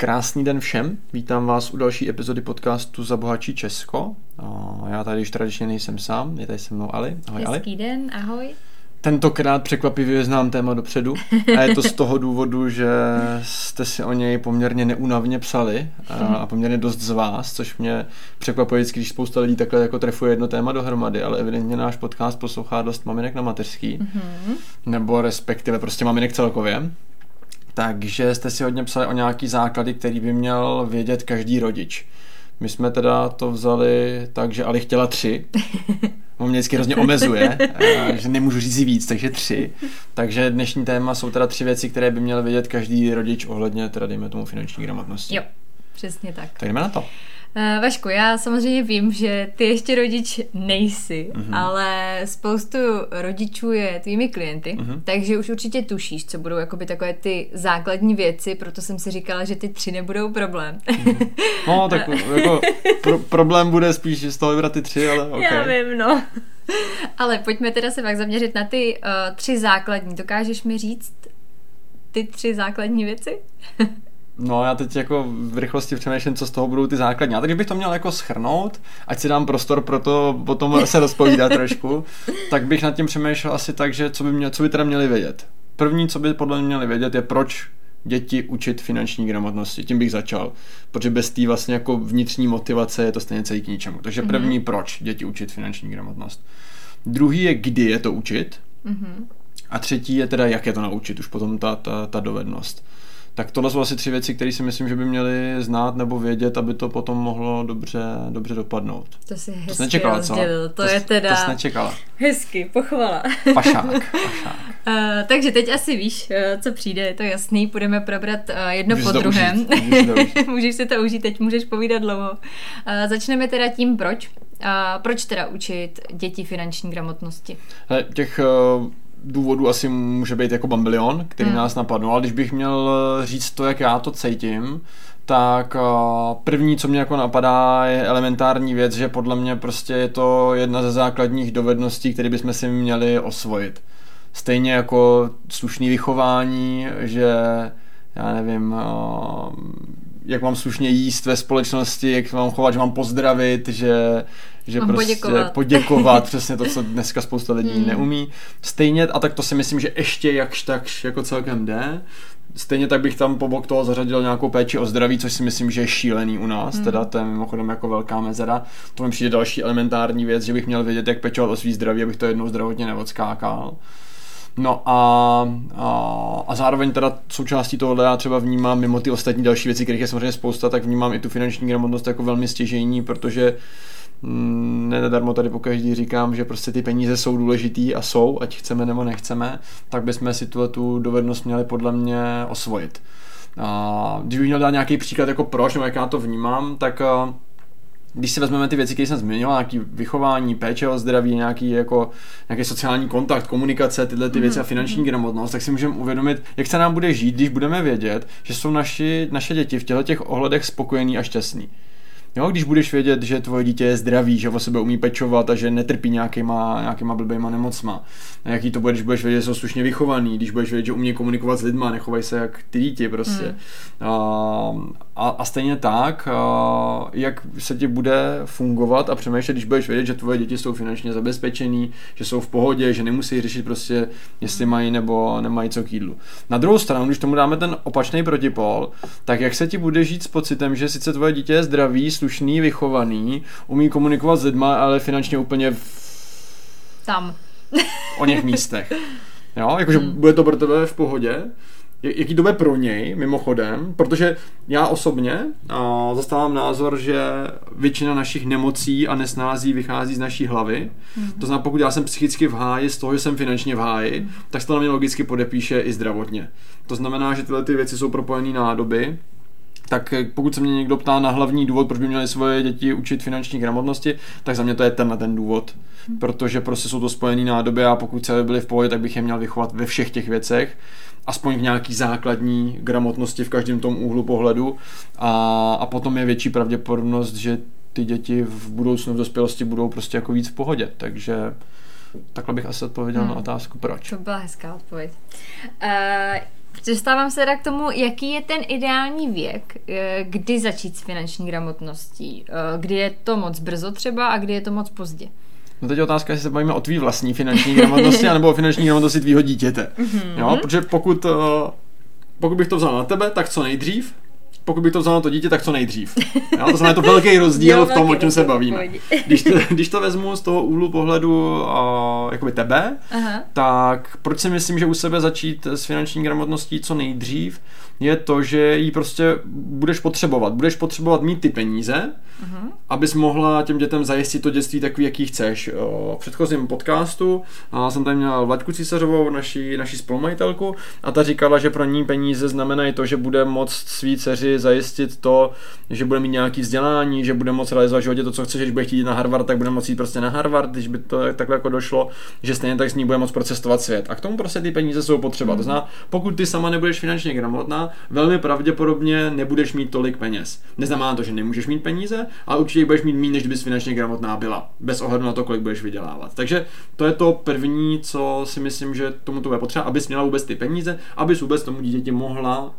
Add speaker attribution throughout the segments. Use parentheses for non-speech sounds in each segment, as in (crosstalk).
Speaker 1: Krásný den všem, vítám vás u další epizody podcastu Zabohačí Česko. Já tady již tradičně nejsem sám, je tady se mnou Ali.
Speaker 2: Ahoj Hezký Ali. den, ahoj.
Speaker 1: Tentokrát překvapivě znám téma dopředu a je to z (laughs) toho důvodu, že jste si o něj poměrně neúnavně psali a poměrně dost z vás, což mě překvapuje vždycky, když spousta lidí takhle jako trefuje jedno téma dohromady, ale evidentně náš podcast poslouchá dost maminek na mateřský, mm-hmm. nebo respektive prostě maminek celkově. Takže jste si hodně psali o nějaký základy, který by měl vědět každý rodič. My jsme teda to vzali tak, že Ali chtěla tři. On mě vždycky hrozně omezuje, eh, že nemůžu říct víc, takže tři. Takže dnešní téma jsou teda tři věci, které by měl vědět každý rodič ohledně, teda dejme tomu finanční gramotnosti.
Speaker 2: Jo, přesně tak.
Speaker 1: Tak jdeme na to.
Speaker 2: Uh, Vašku, já samozřejmě vím, že ty ještě rodič nejsi, uh-huh. ale spoustu rodičů je tvými klienty, uh-huh. takže už určitě tušíš, co budou jakoby takové ty základní věci, proto jsem si říkala, že ty tři nebudou problém.
Speaker 1: Uh-huh. No, tak (laughs) jako pro, problém bude spíš z toho vybrat ty tři, ale okay.
Speaker 2: Já vím, no. Ale pojďme teda se pak zaměřit na ty uh, tři základní. Dokážeš mi říct ty tři základní věci?
Speaker 1: No, já teď jako v rychlosti přemýšlím, co z toho budou ty základní. A tak bych to měl jako schrnout, ať si dám prostor pro to potom se rozpovídat (laughs) trošku, tak bych nad tím přemýšlel asi tak, že co by, mě, co by teda měli vědět. První, co by podle mě měli vědět, je proč děti učit finanční gramotnosti. Tím bych začal, protože bez té vlastně jako vnitřní motivace je to stejně celý k ničemu. Takže první, mm-hmm. proč děti učit finanční gramotnost. Druhý je, kdy je to učit. Mm-hmm. A třetí je teda, jak je to naučit, už potom ta, ta, ta dovednost. Tak tohle jsou asi tři věci, které si myslím, že by měli znát nebo vědět, aby to potom mohlo dobře, dobře dopadnout.
Speaker 2: To si hezky to nečekala, rozdělil. Co? To, to je teda...
Speaker 1: To jsi nečekala.
Speaker 2: Hezky, pochvala.
Speaker 1: Pašák, (laughs) pašák.
Speaker 2: Uh, takže teď asi víš, uh, co přijde, je to jasný. Budeme probrat uh, jedno můžeš po druhém. Můžeš, (laughs) můžeš si to užít, teď můžeš povídat dlouho. Uh, začneme teda tím, proč. Uh, proč teda učit děti finanční gramotnosti?
Speaker 1: He, těch uh, důvodů asi může být jako bambilion, který hmm. nás napadnou, ale když bych měl eh, říct to, jak já to cítím, tak eh, první, co mě jako napadá, je elementární věc, že podle mě prostě je to jedna ze základních dovedností, které bychom si měli osvojit. Stejně jako slušný vychování, že já nevím, eh, jak mám slušně jíst ve společnosti, jak mám chovat, že mám pozdravit, že, že
Speaker 2: mám
Speaker 1: prostě
Speaker 2: poděkovat.
Speaker 1: poděkovat, přesně to, co (laughs) dneska spousta lidí hmm. neumí. Stejně, a tak to si myslím, že ještě jakž takž jako celkem jde. Stejně tak bych tam po bok toho zařadil nějakou péči o zdraví, což si myslím, že je šílený u nás, hmm. teda to je mimochodem jako velká mezera. To mi přijde další elementární věc, že bych měl vědět, jak pečovat o svý zdraví, abych to jednou zdravotně neodskákal. No a, a, a zároveň teda součástí tohohle já třeba vnímám mimo ty ostatní další věci, kterých je samozřejmě spousta, tak vnímám i tu finanční gramotnost jako velmi stěžejní, protože mm, nedarmo tady pokaždý říkám, že prostě ty peníze jsou důležitý a jsou, ať chceme nebo nechceme, tak bychom si tuhle tu dovednost měli podle mě osvojit. A když bych měl dát nějaký příklad jako proč, nebo jak já to vnímám, tak když si vezmeme ty věci, které jsem zmiňoval, nějaký vychování, péče o zdraví, nějaký, jako, nějaký sociální kontakt, komunikace, tyhle ty věci mm. a finanční gramotnost, tak si můžeme uvědomit, jak se nám bude žít, když budeme vědět, že jsou naši, naše děti v těchto těch ohledech spokojení a šťastní. Jo, když budeš vědět, že tvoje dítě je zdravý, že o sebe umí pečovat a že netrpí nějakýma, nějakýma blbýma nemocma. A jaký to bude, když budeš vědět, že jsou slušně vychovaný, když budeš vědět, že umí komunikovat s lidma, nechovají se jak ty dítě prostě. Hmm. A, a, a stejně tak, a, jak se ti bude fungovat a přemýšlet, když budeš vědět, že tvoje děti jsou finančně zabezpečený, že jsou v pohodě, že nemusí řešit prostě, jestli mají nebo nemají co k jídlu. Na druhou stranu, když tomu dáme ten opačný protipol, tak jak se ti bude žít s pocitem, že sice tvoje dítě je zdravý, slušný, vychovaný, umí komunikovat s lidma, ale finančně úplně v...
Speaker 2: tam.
Speaker 1: o něch místech. (laughs) Jo, jakože hmm. bude to pro tebe v pohodě, jaký to bude pro něj, mimochodem, protože já osobně a, zastávám názor, že většina našich nemocí a nesnází vychází z naší hlavy. Mm. To znamená, pokud já jsem psychicky v háji, z toho, že jsem finančně v háji, mm. tak se to na mě logicky podepíše i zdravotně. To znamená, že tyhle ty věci jsou propojené nádoby tak pokud se mě někdo ptá na hlavní důvod, proč by měli svoje děti učit finanční gramotnosti, tak za mě to je tenhle ten důvod. Protože prostě jsou to spojené nádoby a pokud se byli v pohodě, tak bych je měl vychovat ve všech těch věcech aspoň v nějaký základní gramotnosti v každém tom úhlu pohledu a, a potom je větší pravděpodobnost, že ty děti v budoucnu v dospělosti budou prostě jako víc v pohodě, takže takhle bych asi odpověděl hmm. na otázku proč.
Speaker 2: To byla hezká odpověď. Uh, Přestávám se teda k tomu, jaký je ten ideální věk, eh, kdy začít s finanční gramotností. Eh, kdy je to moc brzo třeba a kdy je to moc pozdě.
Speaker 1: No teď je otázka, jestli se bavíme o tvý vlastní finanční gramotnosti, (laughs) anebo o finanční gramotnosti tvýho dítěte. Mm-hmm. Jo, protože pokud, eh, pokud bych to vzal na tebe, tak co nejdřív, pokud bych to vzal na to dítě, tak co nejdřív. Jo? To znamená, je to velký rozdíl (laughs) jo, v tom, o čem se bavíme. Když to, když to vezmu z toho úhlu pohledu uh, jakoby tebe, Aha. tak proč si myslím, že u sebe začít s finanční gramotností co nejdřív, je to, že ji prostě budeš potřebovat. Budeš potřebovat mít ty peníze, uh-huh. abys mohla těm dětem zajistit to dětství takový, jaký chceš. V předchozím podcastu a jsem tady měl Vlaďku Císařovou, naší, naší spolumajitelku, a ta říkala, že pro ní peníze znamenají to, že bude moct svý dceři zajistit to, že bude mít nějaký vzdělání, že bude moct realizovat v životě to, co chce, že bude chtít jít na Harvard, tak bude moct jít prostě na Harvard, když by to takhle jako došlo, že stejně tak s ní bude moct procestovat svět. A k tomu prostě ty peníze jsou potřeba. To znamená, pokud ty sama nebudeš finančně gramotná, velmi pravděpodobně nebudeš mít tolik peněz. Neznamená to, že nemůžeš mít peníze, ale určitě budeš mít méně, než bys finančně gramotná byla, bez ohledu na to, kolik budeš vydělávat. Takže to je to první, co si myslím, že tomu to bude potřeba, abys měla vůbec ty peníze, abys vůbec tomu dítěti mohla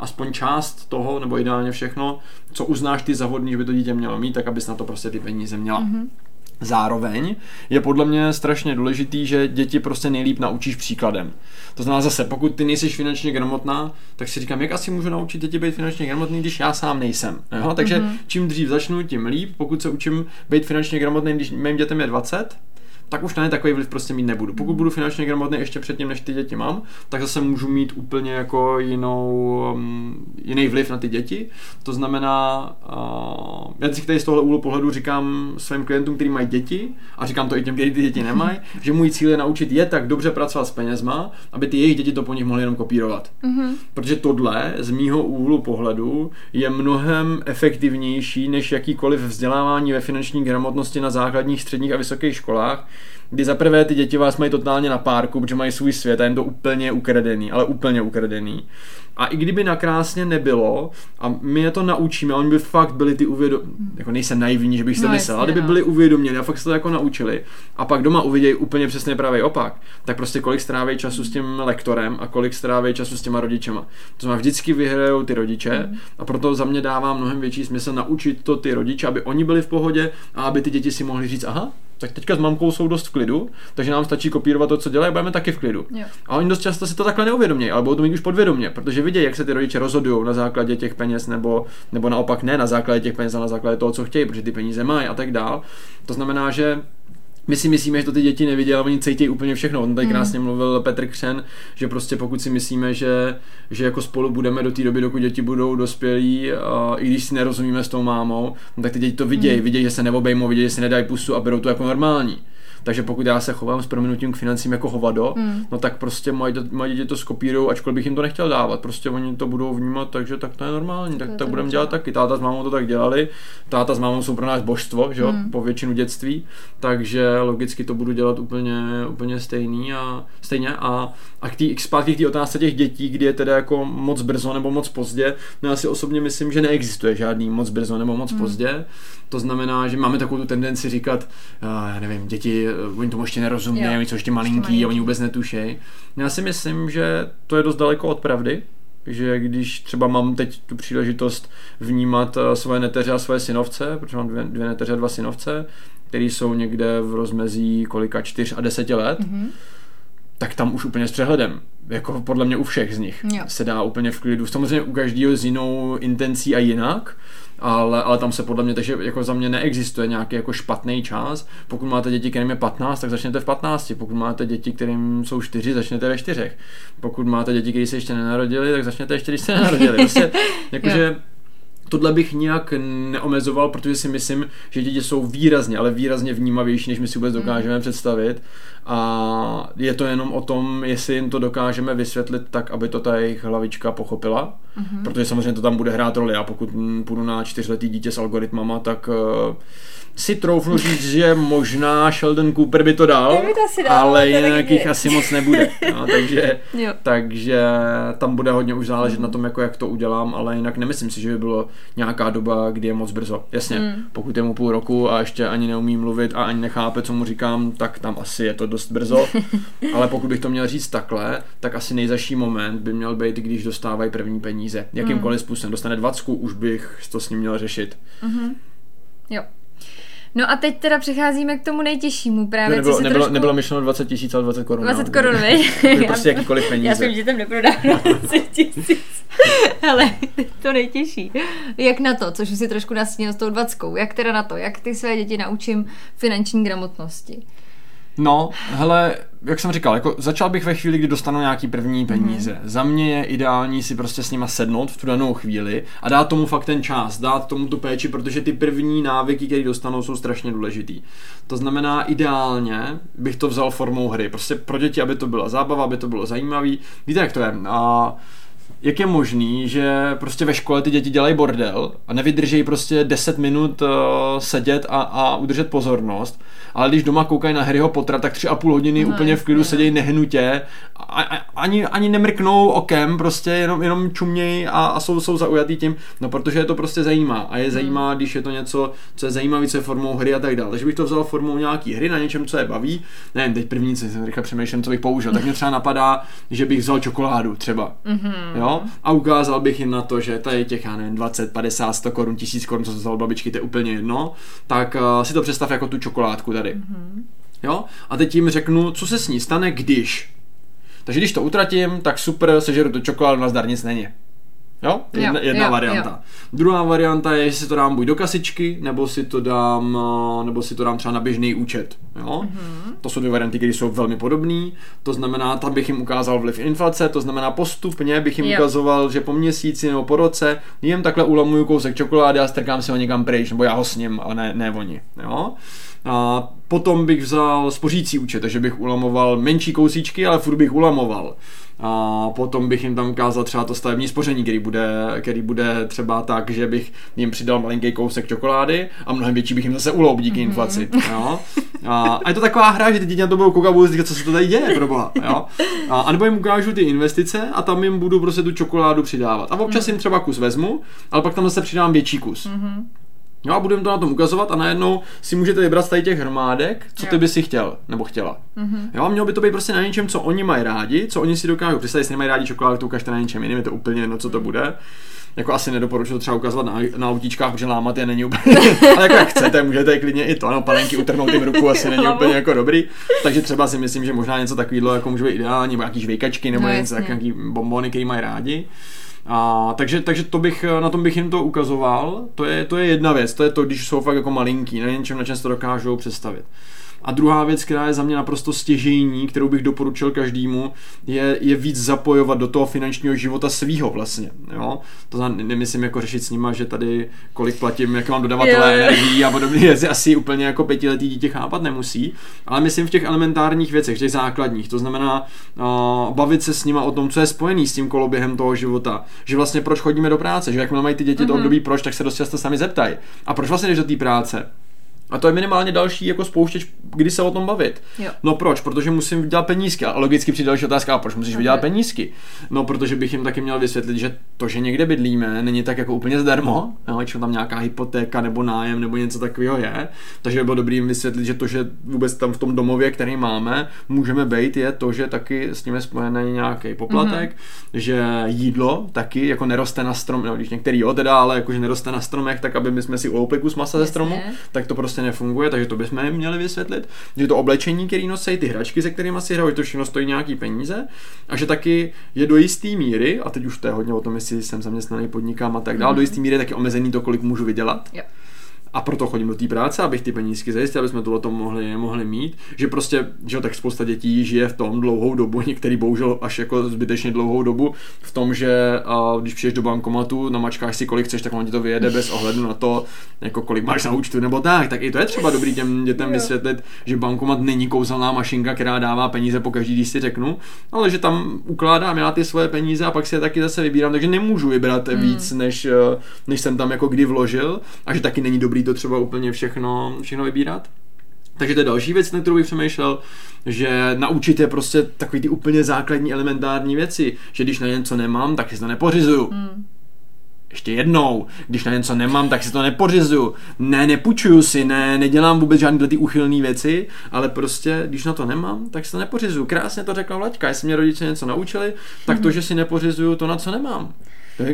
Speaker 1: aspoň část toho, nebo ideálně všechno, co uznáš ty za že by to dítě mělo mít, tak abys na to prostě ty peníze měla. Mm-hmm. Zároveň je podle mě strašně důležitý, že děti prostě nejlíp naučíš příkladem. To znamená zase, pokud ty nejsi finančně gramotná, tak si říkám, jak asi můžu naučit děti být finančně gramotný, když já sám nejsem. Jo? Takže mm-hmm. čím dřív začnu, tím líp. Pokud se učím být finančně gramotný, když mým dětem je 20, tak už na ně takový vliv prostě mít nebudu. Pokud budu finančně gramotný ještě předtím, než ty děti mám, tak zase můžu mít úplně jako jinou, um, jiný vliv na ty děti. To znamená, uh, já si tady z tohle úhlu pohledu říkám svým klientům, kteří mají děti, a říkám to i těm, kteří ty děti nemají, (laughs) že můj cíl je naučit je tak dobře pracovat s penězma, aby ty jejich děti to po nich mohly jenom kopírovat. Mm-hmm. Protože tohle z mýho úhlu pohledu je mnohem efektivnější než jakýkoliv vzdělávání ve finanční gramotnosti na základních, středních a vysokých školách, kdy za prvé ty děti vás mají totálně na párku, protože mají svůj svět a jen to úplně ukradený, ale úplně ukradený. A i kdyby nakrásně nebylo, a my je to naučíme, a oni by fakt byli ty uvědom... Jako nejsem naivní, že bych si to no, myslel, ale kdyby no. byli uvědoměni a fakt se to jako naučili a pak doma uvidějí úplně přesně pravý opak, tak prostě kolik stráví času s tím lektorem a kolik stráví času s těma rodičema. To znamená, vždycky vyhrajou ty rodiče mm. a proto za mě dává mnohem větší smysl naučit to ty rodiče, aby oni byli v pohodě a aby ty děti si mohli říct, aha, tak teďka s mamkou jsou dost v klidu, takže nám stačí kopírovat to, co dělají, budeme taky v klidu. Jo. A oni dost často si to takhle neuvědomí, ale budou to mít už podvědomě, protože vidějí, jak se ty rodiče rozhodují na základě těch peněz, nebo, nebo naopak ne na základě těch peněz, ale na základě toho, co chtějí, protože ty peníze mají a tak dál. To znamená, že my si myslíme, že to ty děti nevidí, ale oni cítí úplně všechno. On tady hmm. krásně mluvil Petr Křen, že prostě pokud si myslíme, že, že jako spolu budeme do té doby, dokud děti budou dospělí, a i když si nerozumíme s tou mámou, no tak ty děti to vidějí, hmm. vidějí, že se neobejmou, vidějí, že si nedají pusu a berou to jako normální. Takže pokud já se chovám s prominutím k financím jako hovado, hmm. no tak prostě moje, moje děti to skopírují, ačkoliv bych jim to nechtěl dávat. Prostě oni to budou vnímat, takže tak to je normální, tak, to tak budeme dělat taky. Táta s mámou to tak dělali, táta s mámou jsou pro nás božstvo, že jo, hmm. po většinu dětství, takže logicky to budu dělat úplně, úplně stejný a stejně a, a k tý, zpátky k té otázce těch dětí, kdy je teda jako moc brzo nebo moc pozdě, no já si osobně myslím, že neexistuje žádný moc brzo nebo moc hmm. pozdě. To znamená, že máme takovou tu tendenci říkat, já nevím, děti oni tomu ještě nerozumějí, oni jsou ještě malinký, ještě oni vůbec netušejí. Já si myslím, že to je dost daleko od pravdy, že když třeba mám teď tu příležitost vnímat eh, svoje neteře a svoje synovce, protože mám dvě, dvě neteře a dva synovce, který jsou někde v rozmezí kolika čtyř a deseti let, mm-hmm. tak tam už úplně s přehledem. Jako podle mě u všech z nich jo. se dá úplně v klidu. Samozřejmě u každého s jinou intencí a jinak, ale, ale tam se podle mě, takže jako za mě neexistuje nějaký jako špatný čas. Pokud máte děti, kterým je 15, tak začněte v 15. Pokud máte děti, kterým jsou 4, začněte ve 4. Pokud máte děti, které se ještě nenarodili, tak začněte ještě, když se nenarodili. Prostě, (laughs) jakože tohle bych nějak neomezoval, protože si myslím, že děti jsou výrazně, ale výrazně vnímavější, než my si vůbec hmm. dokážeme mm. představit. A je to jenom o tom, jestli jim to dokážeme vysvětlit tak, aby to ta jejich hlavička pochopila. Mm-hmm. Protože samozřejmě to tam bude hrát roli. A pokud půjdu na čtyřletý dítě s algoritmama, tak uh, si troufnu říct, že možná Sheldon Cooper by to dal,
Speaker 2: by to asi dal,
Speaker 1: ale jinak jich asi moc nebude. (laughs) No, takže,
Speaker 2: Jo.
Speaker 1: takže tam bude hodně už záležet na tom, jako jak to udělám, ale jinak nemyslím si, že by bylo nějaká doba, kdy je moc brzo. Jasně,
Speaker 2: Hmm.
Speaker 1: pokud je mu půl roku a ještě ani neumí mluvit a ani nechápe, co mu říkám, tak tam asi je to dost brzo. (laughs) ale pokud bych to měl říct takhle, tak asi nejzaší moment by měl být, když dostávají první peníze. Jakýmkoliv způsobem. Dostane dvacku, už bych to s ním měl řešit.
Speaker 2: Jo. No a teď teda přecházíme k tomu nejtěžšímu
Speaker 1: To
Speaker 2: právě, co
Speaker 1: nebylo,
Speaker 2: se
Speaker 1: nebylo,
Speaker 2: trošku...
Speaker 1: nebylo myšleno 20 tisíc, ale 20 korun.
Speaker 2: 20
Speaker 1: no.
Speaker 2: korun? (laughs)
Speaker 1: To
Speaker 2: Já-
Speaker 1: prostě jakýkoliv
Speaker 2: Já
Speaker 1: peníze.
Speaker 2: jsem, že jsem neprodával 20 tisíc. (laughs) Ale to nejtěžší. Jak na to, což si trošku nastínil s tou dvackou, jak teda na to, jak ty své děti naučím finanční gramotnosti?
Speaker 1: No, hele, jak jsem říkal, jako začal bych ve chvíli, kdy dostanu nějaký první peníze. Mm-hmm. Za mě je ideální si prostě s nima sednout v tu danou chvíli a dát tomu fakt ten čas, dát tomu tu péči, protože ty první návyky, které dostanou, jsou strašně důležitý. To znamená, ideálně bych to vzal formou hry. Prostě pro děti, aby to byla zábava, aby to bylo zajímavý. Víte, jak to je? A jak je možný, že prostě ve škole ty děti dělají bordel a nevydrží prostě 10 minut uh, sedět a, a udržet pozornost, ale když doma koukají na Harryho Pottera, tak tři a půl hodiny
Speaker 2: No,
Speaker 1: úplně v klidu
Speaker 2: jasně,
Speaker 1: sedějí nehnutě, a, a, ani, ani nemrknou okem, prostě jenom, jenom čumějí a, a jsou, jsou zaujatý tím, no protože je to prostě zajímá a je zajímá, když je to něco, co je zajímavé, co je formou hry a tak dále. Takže bych to vzal formou nějaký hry na něčem, co je baví. Nevím, teď první, co jsem rychle přemýšlím, co bych použil, tak mě třeba napadá, že bych vzal čokoládu třeba.
Speaker 2: Mhm.
Speaker 1: Jo? A ukázal bych jim na to, že tady těch, já nevím, 20, 50, 100 korun, 1000 korun, co vzal babičky, to je úplně jedno, tak uh, si to představ jako tu čokoládku tady.
Speaker 2: Mhm.
Speaker 1: Jo? A teď jim řeknu, co se s ní stane, když. Takže když to utratím, tak super, sežeru tu čokoládu, nazdar, nic není. Jo? Jedna,
Speaker 2: Jo,
Speaker 1: jedna
Speaker 2: jo,
Speaker 1: varianta.
Speaker 2: jo.
Speaker 1: Druhá varianta je, že si to dám buď do kasičky, nebo si to dám, eh, nebo si to dám třeba na běžný účet. Jo? Mm-hmm. To jsou dvě varianty, které jsou velmi podobné. To znamená, tam bych jim ukázal vliv inflace, to znamená postupně bych jim
Speaker 2: Jo.
Speaker 1: ukazoval, že po měsíci nebo po roce jim takhle ulamuju kousek čokolády a strkám si ho někam pryč, nebo já ho s ním, ale ne, ne oni. Jo? A potom bych vzal spořící účet, takže bych ulamoval menší kousíčky, ale furt bych ulamoval. A potom bych jim tam ukázal třeba to stavební spoření, který bude, který bude třeba tak, že bych jim přidal malinký kousek čokolády a mnohem větší bych jim zase uloub díky inflaci. Jo? A, a, je to taková hra, že ty děti na to budou koukat budou říkat, co se to tady děje, proboha. Jo? A, a nebo jim ukážu ty investice a tam jim budu prostě tu čokoládu přidávat. A občas jim třeba kus vezmu, ale pak tam zase přidám větší kus. Jo a budeme to na tom ukazovat a najednou si můžete vybrat z tady těch hromádek, co ty
Speaker 2: Jo.
Speaker 1: by si chtěl nebo chtěla. Jo a mělo by to být prostě na něčem, co oni mají rádi, co oni si dokážou představit, jestli nemají rádi čokoládu, to ukažte na něčem jiném, je to úplně jedno, co to bude. Jako asi nedoporučuji to třeba ukazovat na, na autíčkách, protože lámat je není úplně, (laughs) ale jako jak chcete, můžete klidně i to, no panenky utrhnout jim ruku asi není úplně jako dobrý, takže třeba si myslím, že možná něco takového jako může být ideální, nebo nějaký žvejkačky, nebo
Speaker 2: No,
Speaker 1: něco, nějaký bombony, který mají rádi. A, takže, takže to bych, na tom bych jim to ukazoval, to je, to je jedna věc, to je to, když jsou fakt jako malinký, na něčem, na čem si to dokážou představit. A druhá věc, která je za mě naprosto stěžejní, kterou bych doporučil každému, je, je víc zapojovat do toho finančního života svýho vlastně. Jo? To znamená, nemyslím jako řešit s nima, že tady kolik platím, jak mám dodavatele energií a podobně, (laughs) věci asi úplně jako pětiletý dítě chápat nemusí, ale myslím v těch elementárních věcech, těch základních, to znamená uh, bavit se s nima o tom, co je spojený s tím koloběhem toho života, že vlastně proč chodíme do práce, že jakmile mají ty děti to
Speaker 2: Mhm.
Speaker 1: období proč, tak se dost často sami zeptají. A proč vlastně jdeš do té práce? A to je minimálně další jako spouštěč, kdy se o tom bavit.
Speaker 2: Jo.
Speaker 1: No proč? Protože musím vydělat penízky. A logicky přijde další otázka, a proč musíš vydělat
Speaker 2: Ok.
Speaker 1: penízky? No, protože bych jim taky měl vysvětlit, že to, že někde bydlíme, není tak jako úplně zdarma, jo, většinou tam nějaká hypotéka nebo nájem nebo něco takového je. Takže by bylo dobrý jim vysvětlit, že to, že vůbec tam v tom domově, který máme, můžeme být, je to, že taky s tím je spojený nějaký poplatek, mm-hmm. že jídlo taky jako neroste na strom, no, když některý jo teda, ale jako, že neroste na stromech, tak aby my jsme si uloupli kus masa ze
Speaker 2: Jasně.
Speaker 1: stromu, tak to prostě nefunguje, takže to bychom jim měli vysvětlit, že to oblečení, který nosí, ty hračky, se kterými si hrajou, že to všechno stojí nějaký peníze a že taky je do jisté míry, a teď už to je hodně o tom, jestli jsem zaměstnaný, podnikám a tak dále, mm-hmm. do jisté míry je taky omezený to, kolik můžu vydělat.
Speaker 2: Jo.
Speaker 1: A proto chodím do té práce, abych ty penízky zajistil, aby jsme to o tom mohli, mohli mít. Že prostě, že tak spousta dětí žije v tom dlouhou dobu, (laughs) některý bohužel až jako zbytečně dlouhou dobu, v tom, že a, když přijdeš do bankomatu, namačkáš si kolik chceš, tak on ti to vyjede bez ohledu na to, jako kolik máš na účtu nebo tak. Tak i to je třeba dobrý těm dětem vysvětlit, že bankomat není kouzelná mašinka, která dává peníze po každý, když si řeknu, ale že tam ukládám já ty svoje peníze a pak si je taky zase vybírám, takže nemůžu vybrat
Speaker 2: Hmm.
Speaker 1: víc, než, eh, než jsem tam jako kdy vložil a že taky není dobrý nedovolí to třeba úplně všechno, všechno vybírat. Takže to je další věc, na kterou bych přemýšlel, že naučit je prostě takový ty úplně základní elementární věci, že když na něco nemám, tak si to nepořizuju. Hmm ještě jednou, když na něco nemám, tak si to nepořizuju. Ne, nepůjčuju si, ne, nedělám vůbec žádné ty uchylné věci, ale prostě, když na to nemám, tak si to nepořizuju. Krásně to řekla Vlaďka, jestli mě rodiče něco naučili, tak to, že si nepořizuju to, na co nemám.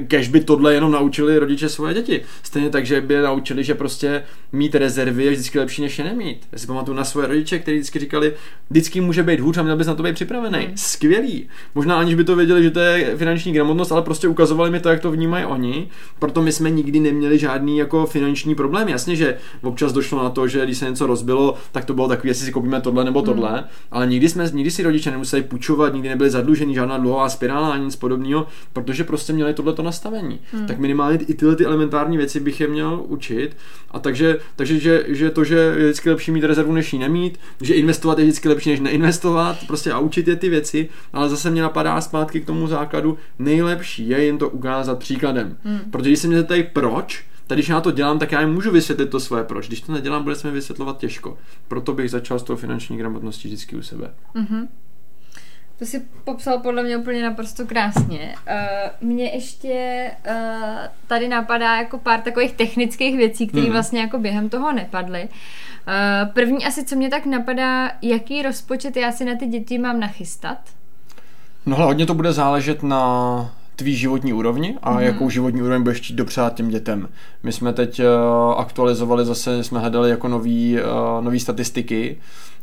Speaker 1: Kež by tohle jenom naučili rodiče svoje děti. Stejně tak, že by je naučili, že prostě mít rezervy je vždycky lepší, než je nemít. Já si pamatuju na svoje rodiče, kteří vždycky říkali, vždycky může být hůř a měl bys na to být připravený. Hmm. Skvělý. Možná aniž by to věděli, že to je finanční gramotnost, ale prostě ukazovali mi to, jak to vnímají oni. Proto my jsme nikdy neměli žádný jako finanční problém. Jasně, že občas došlo na to, že když se něco rozbilo, tak to bylo takové, jestli si koupíme tohle nebo hmm. tohle, hmm. ale nikdy jsme, nikdy si rodiče nemuseli půjčovat, nikdy nebyli zadluženi, žádná dlouhá spirála ani nic podobného, protože prostě měli tohle to nastavení. Hmm. Tak minimálně i tyhle ty elementární věci bych je měl učit. A takže, takže že, že to, že je vždycky lepší mít rezervu, než ji nemít, že investovat je vždycky lepší, než neinvestovat, prostě a učit je ty věci, ale zase mě napadá zpátky k tomu základu, nejlepší je jen to ukázat příkladem. Hmm. Protože když se mě zeptají proč, tak když já to dělám, tak já jim můžu vysvětlit to svoje proč. Když to nedělám, bude se mi vysvětlovat těžko. Proto bych začal s tou finanční gramotností vždycky u sebe. Mm-hmm.
Speaker 2: To si popsal podle mě úplně naprosto krásně. Uh, mě ještě uh, tady napadá jako pár takových technických věcí, které hmm. vlastně jako během toho nepadly. Uh, první asi, co mě tak napadá, jaký rozpočet já si na ty děti mám nachystat?
Speaker 1: No ale hodně to bude záležet na tvý životní úrovni a mm-hmm. jakou životní úroveň budeš chtít dopřát těm dětem. My jsme teď uh, aktualizovali zase, jsme hledali jako nový, uh, nový statistiky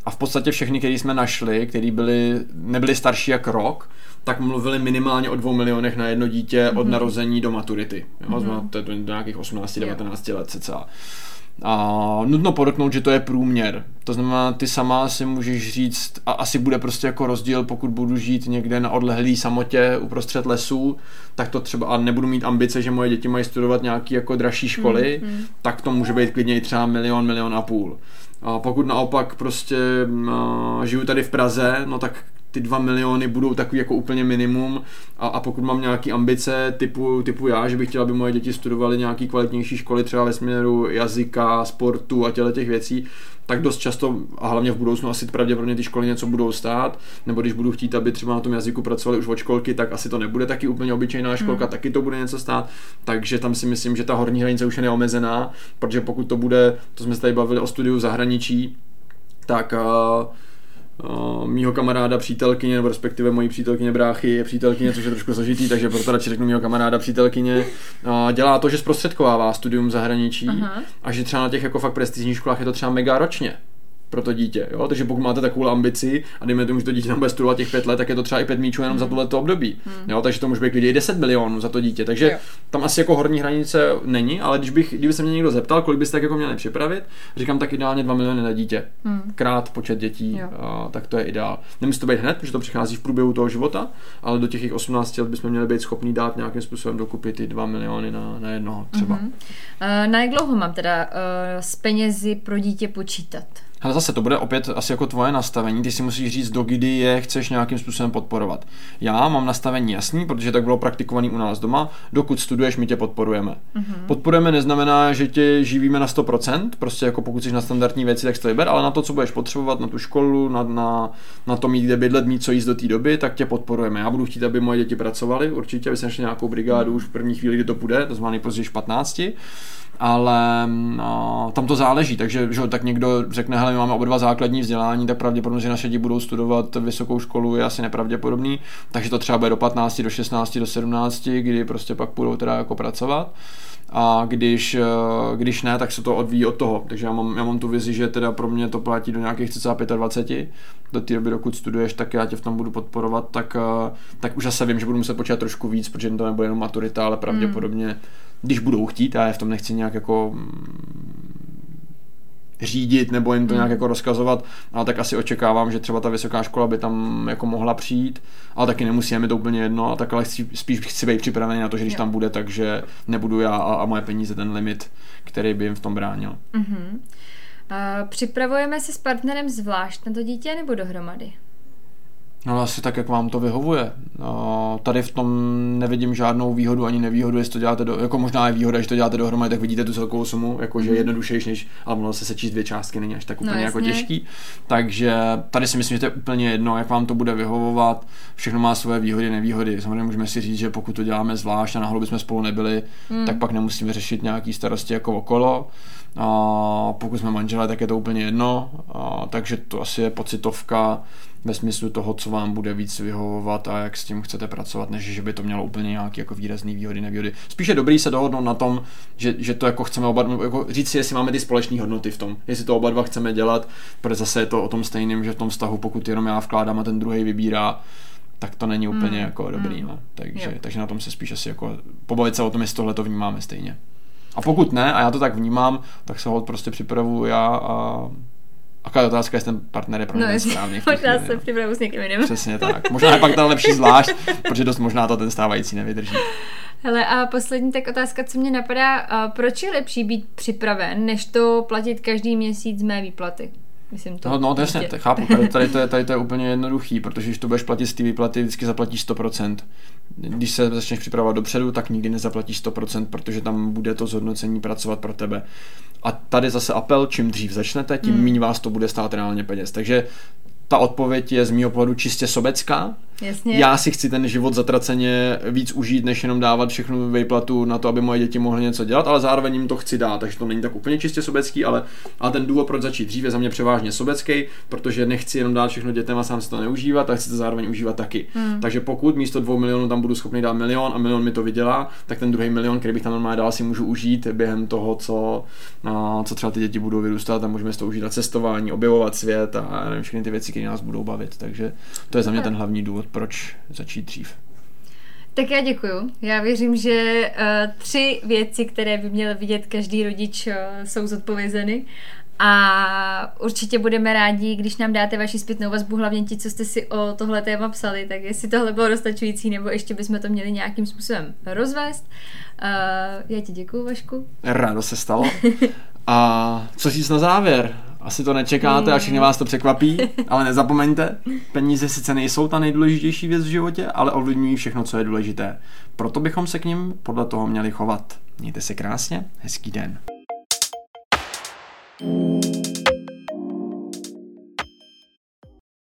Speaker 1: a v podstatě všechny, které jsme našli, které byly, nebyly starší jak rok, tak mluvili minimálně o dvou milionech na jedno dítě mm-hmm. od mhm. narození do maturity. Jo? Mm-hmm. To je do nějakých 18-19 let cca. A nutno podotknout, že to je průměr. To znamená, ty sama si můžeš říct, a asi bude prostě jako rozdíl, pokud budu žít někde na odlehlý samotě uprostřed lesů, tak to třeba, a nebudu mít ambice, že moje děti mají studovat nějaký jako dražší školy, mm, mm. tak to může být klidně i třeba milion, milion a půl. A pokud naopak prostě uh, žiju tady v Praze, no tak ty dva miliony budou takový jako úplně minimum a, a pokud mám nějaký ambice typu, typu já, že bych chtěl, aby moje děti studovaly nějaký kvalitnější školy třeba ve směru jazyka, sportu a těle těch věcí, tak dost často a hlavně v budoucnu asi pravděpodobně ty školy něco budou stát, nebo když budu chtít, aby třeba na tom jazyku pracovali už od školky, tak asi to nebude taky úplně obyčejná školka, hmm. taky to bude něco stát, takže tam si myslím, že ta horní hranice už je neomezená, protože pokud to bude, to jsme se tady bavili o studiu v zahraničí, tak uh, uh, mýho kamaráda, přítelkyně, nebo respektive mojí přítelkyně bráchy je přítelkyně, což je trošku složitý, takže proto radši řeknu mýho kamaráda, přítelkyně, uh, dělá to, že zprostředkovává studium v zahraničí Aha. a že třeba na těch jako fakt prestižních školách je to třeba mega ročně pro to dítě. Jo? Takže pokud máte takovou ambici a dejme tomu, že to dítě tam bude studovat těch pět let, tak je to třeba i pět míčů jenom mm. za tohleto období. Mm. Jo? Takže to může být i 10 milionů za to dítě. Takže jo. tam asi jako horní hranice není, ale když bych, kdyby se mě někdo zeptal, kolik byste tak jako měli připravit, říkám tak ideálně 2 miliony na dítě. Mm. Krát počet dětí, a, tak to je ideál. Nemusí to být hned, protože to přichází v průběhu toho života, ale do těch 18 let bychom měli být schopni dát nějakým způsobem dokupit ty 2 miliony na, na jednoho třeba.
Speaker 2: Mm-hmm. Uh, na jak dlouho mám teda uh, s penězi pro dítě počítat?
Speaker 1: Ale zase to bude opět asi jako tvoje nastavení, ty si musíš říct, do kdy je chceš nějakým způsobem podporovat. Já mám nastavení jasný, protože tak bylo praktikovaný u nás doma, dokud studuješ, my tě podporujeme. Mm-hmm. Podporujeme neznamená, že tě živíme na 100%, prostě jako pokud jsi na standardní věci, tak to vyber, ale na to, co budeš potřebovat, na tu školu, na, na, na to mít kde bydlet, mít co jíst do té doby, tak tě podporujeme. Já budu chtít, aby moje děti pracovaly, určitě, aby se našli nějakou brigádu už v první chvíli, kdy to půjde, to znamená nejpozději 15 ale no, tam to záleží, takže že, tak někdo řekne, hele, my máme oba dva základní vzdělání, tak pravděpodobně, že naše děti budou studovat vysokou školu, je asi nepravděpodobný, takže to třeba bude do 15, do 16, do 17, kdy prostě pak budou teda jako pracovat. A když, eh, když ne, tak se to odvíjí od toho. Takže já mám, já mám tu vizi, že teda pro mě to platí do nějakých cca 25, do té doby, dokud studuješ, tak já tě v tom budu podporovat, tak, eh, tak už zase vím, že budu muset počítat trošku víc, protože to nebude jenom maturita, ale pravděpodobně mm když budou chtít, já je v tom nechci nějak jako mm, řídit nebo jim to hmm. nějak jako rozkazovat, ale tak asi očekávám, že třeba ta vysoká škola by tam jako mohla přijít, ale taky nemusíme mi to úplně jedno, a tak ale chci, spíš chci být připravený na to, že když jo. tam bude, takže nebudu já a, a moje peníze ten limit, který by jim v tom bránil. Mm-hmm.
Speaker 2: A připravujeme se s partnerem zvlášť na to dítě nebo dohromady?
Speaker 1: No asi tak, jak vám to vyhovuje. No, tady v tom nevidím žádnou výhodu ani nevýhodu, jestli to děláte, do, jako možná je výhoda, že to děláte dohromady, tak vidíte tu celkovou sumu, jakože mm. jednodušejší, než, ale ono se sečíst dvě částky není až tak no, úplně no, jako těžký. Takže tady si myslím, že to je úplně jedno, jak vám to bude vyhovovat. Všechno má své výhody, nevýhody. Samozřejmě můžeme si říct, že pokud to děláme zvlášť a náhodou bychom spolu nebyli, mm. tak pak nemusíme řešit nějaký starosti jako okolo. A pokud jsme manželé, tak je to úplně jedno. A, takže to asi je pocitovka ve smyslu toho, co vám bude víc vyhovovat a jak s tím chcete pracovat, než že by to mělo úplně nějaký jako výrazný výhody, nevýhody. Spíš je dobrý se dohodnout na tom, že, že to jako chceme oba, jako říct si, jestli máme ty společné hodnoty v tom, jestli to oba dva chceme dělat, protože zase je to o tom stejným, že v tom vztahu, pokud jenom já vkládám a ten druhý vybírá, tak to není úplně mm. jako dobrý, mm. no. Takže, takže na tom se spíš asi jako pobavit se o tom, jestli tohle to vnímáme stejně. A pokud ne, a já to tak vnímám, tak se ho prostě připravu já a Aká otázka, jestli ten partner je pro mě no, správný. (laughs)
Speaker 2: Možná se připravu s někým jiným.
Speaker 1: Přesně tak. Možná je pak ta lepší zvlášť, protože dost možná to ten stávající nevydrží.
Speaker 2: Hele, a poslední tak otázka, co mě napadá, proč je lepší být připraven, než to platit každý měsíc z mé výplaty? Myslím to.
Speaker 1: No, no jasně, to chápu, tady, tady, to je, tady to je úplně jednoduchý, protože když to budeš platit z té výplaty, vždycky zaplatíš 100%. Když se začneš připravovat dopředu, tak nikdy nezaplatíš 100%, protože tam bude to zhodnocení pracovat pro tebe. A tady zase apel, čím dřív začnete, tím hmm. méně vás to bude stát reálně peněz. Takže ta odpověď je z mého pohledu čistě sobecká.
Speaker 2: Jasně.
Speaker 1: Já si chci ten život zatraceně víc užít, než jenom dávat všechnu výplatu na to, aby moje děti mohly něco dělat, ale zároveň jim to chci dát, takže to není tak úplně čistě sobecký, ale, ale ten důvod, proč začít dřív, je za mě převážně sobecký, protože nechci jenom dát všechno dětem a sám si to neužívat, ale chci to zároveň užívat taky. Hmm. Takže pokud místo dvou milionů tam budu schopný dát milion a milion mi to vydělá, tak ten druhý milion, který bych tam normálně dal, si můžu užít během toho, co, no, co třeba ty děti budou vyrůstat a můžeme si to užít na cestování, objevovat svět a nevím, všechny ty věci, které nás budou bavit. Takže to je za mě ten hlavní důvod, proč začít dřív.
Speaker 2: Tak já děkuju. Já věřím, že uh, tři věci, které by měl vidět každý rodič, uh, jsou zodpovězeny. A určitě budeme rádi, když nám dáte vaši zpětnou vazbu, hlavně ti, co jste si o tohle téma psali, tak jestli tohle bylo dostačující, nebo ještě bychom to měli nějakým způsobem rozvést. Uh, já ti děkuju, Vašku.
Speaker 1: Rádo se stalo. (laughs) A co říct na závěr? Asi to nečekáte a všichni vás to překvapí, (laughs) ale nezapomeňte, peníze sice nejsou ta nejdůležitější věc v životě, ale ovlivňují všechno, co je důležité. Proto bychom se k ním podle toho měli chovat. Mějte se krásně, hezký den. thank you